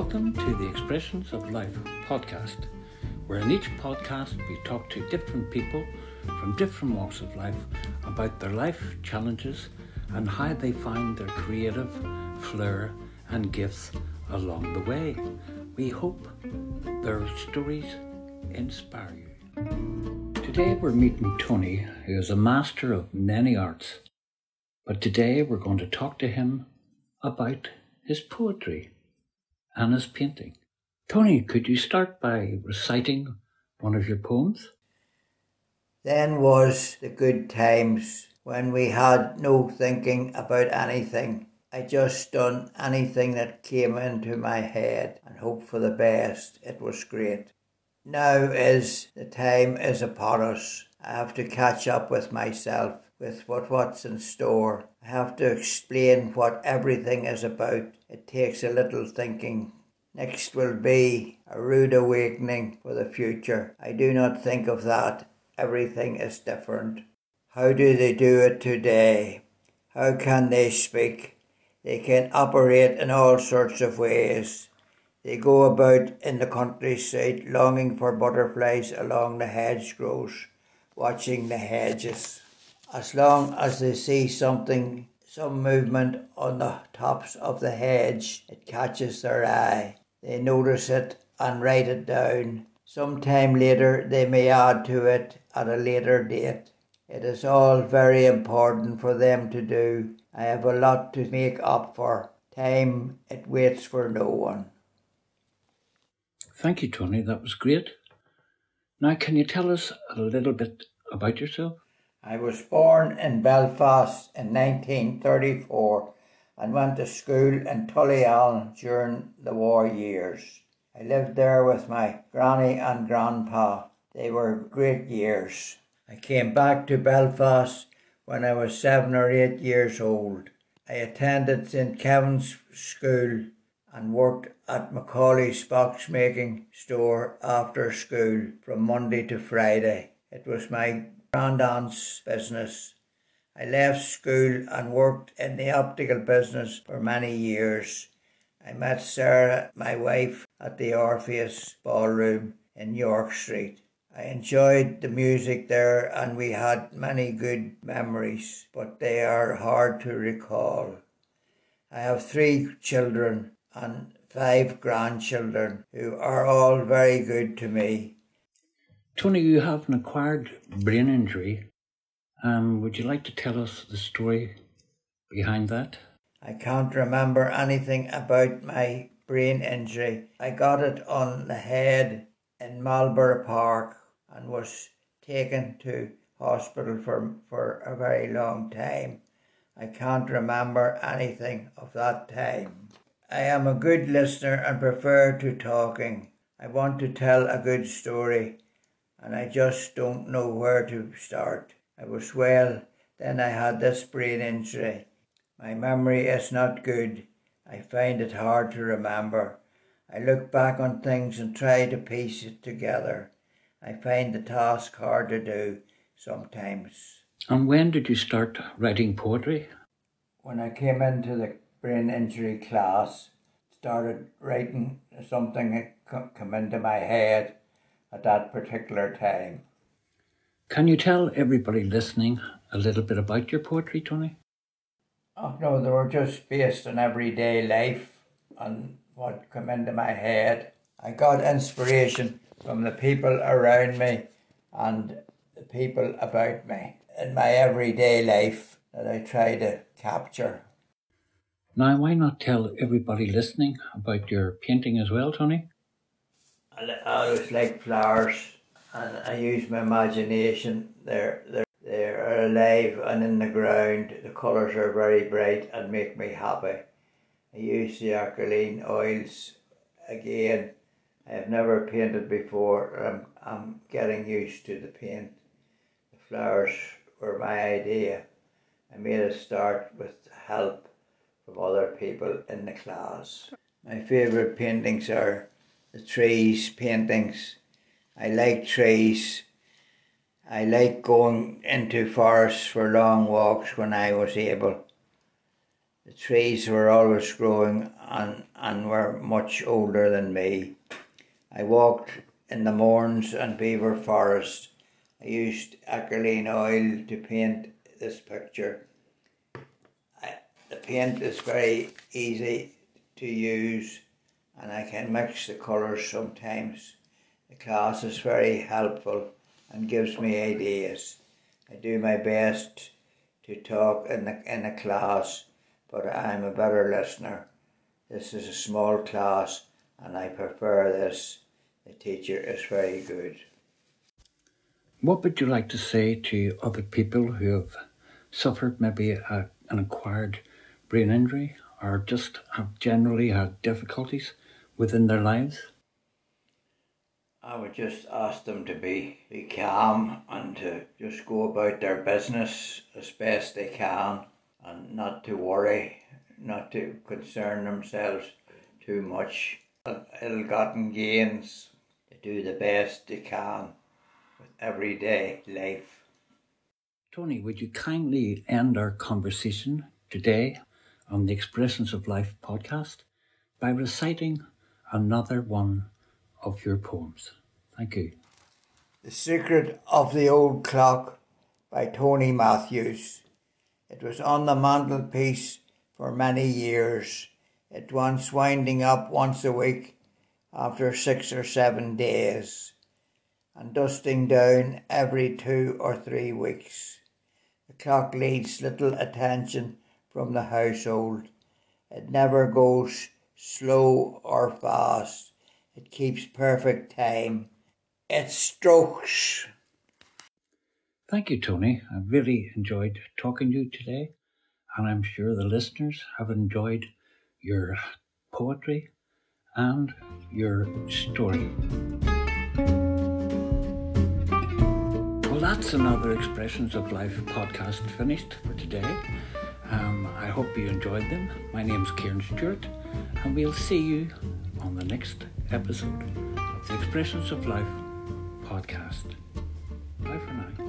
Welcome to the Expressions of Life podcast, where in each podcast we talk to different people from different walks of life about their life challenges and how they find their creative flair and gifts along the way. We hope their stories inspire you. Today we're meeting Tony, who is a master of many arts. But today we're going to talk to him about his poetry and his painting. Tony, could you start by reciting one of your poems? Then was the good times when we had no thinking about anything. I just done anything that came into my head and hoped for the best. It was great. Now is the time is upon us. I have to catch up with myself, with what, what's in store. Have to explain what everything is about. It takes a little thinking. Next will be a rude awakening for the future. I do not think of that. Everything is different. How do they do it today? How can they speak? They can operate in all sorts of ways. They go about in the countryside longing for butterflies along the hedgerows, watching the hedges. As long as they see something some movement on the tops of the hedge, it catches their eye. They notice it and write it down. Some time later, they may add to it at a later date. It is all very important for them to do. I have a lot to make up for. Time, it waits for no one. Thank you, Tony. That was great. Now, can you tell us a little bit about yourself? I was born in Belfast in 1934 and went to school in Tullyallen during the war years. I lived there with my granny and grandpa. They were great years. I came back to Belfast when I was seven or eight years old. I attended St. Kevin's School and worked at Macaulay's box-making store after school from Monday to Friday. It was my grandaunt's business. I left school and worked in the optical business for many years. I met Sarah, my wife, at the Orpheus Ballroom in York Street. I enjoyed the music there and we had many good memories, but they are hard to recall. I have three children and five grandchildren who are all very good to me. Tony, you have an acquired brain injury. Um, would you like to tell us the story behind that? I can't remember anything about my brain injury. I got it on the head in Marlborough Park and was taken to hospital for, for a very long time. I can't remember anything of that time. I am a good listener and prefer to talking. I want to tell a good story and I just don't know where to start. I was well, then I had this brain injury. My memory is not good. I find it hard to remember. I look back on things and try to piece it together. I find the task hard to do sometimes. And when did you start writing poetry? When I came into the brain injury class, started writing something that come into my head at that particular time. Can you tell everybody listening a little bit about your poetry, Tony? Oh no, they were just based on everyday life and what come into my head. I got inspiration from the people around me and the people about me in my everyday life that I try to capture. Now, why not tell everybody listening about your painting as well, Tony? I always like flowers and I use my imagination. They're, they're, they're alive and in the ground. The colours are very bright and make me happy. I use the acrylic oils again. I have never painted before. I'm, I'm getting used to the paint. The flowers were my idea. I made a start with help from other people in the class. My favourite paintings are the trees paintings. I like trees. I like going into forests for long walks when I was able. The trees were always growing and, and were much older than me. I walked in the Mournes and Belvoir Forest. I used acrylic oil to paint this picture. I, the paint is very easy to use and I can mix the colours sometimes. The class is very helpful and gives me ideas. I do my best to talk in the, in a class, but I'm a better listener. This is a small class and I prefer this. The teacher is very good. What would you like to say to other people who have suffered maybe a, an acquired brain injury or just have generally had difficulties within their lives? I would just ask them to be, be calm and to just go about their business as best they can and not to worry, not to concern themselves too much. Ill gotten gains, to do the best they can with everyday life. Tony, would you kindly end our conversation today on the Expressions of Life podcast by reciting another one of your poems? Thank you. The Secret of the Old Clock by Tony Matthews. It was on the mantelpiece for many years. It once winding up once a week after six or seven days, and dusting down every two or three weeks. The clock needs little attention from the household. It never goes slow or fast. It keeps perfect time it strokes. Thank you, Tony. I really enjoyed talking to you today, and I'm sure the listeners have enjoyed your poetry and your story. Well, that's another Expressions of Life podcast finished for today. Um, I hope you enjoyed them. My name's Kieran Stewart, and we'll see you on the next episode of the Expressions of Life podcast. Bye for now.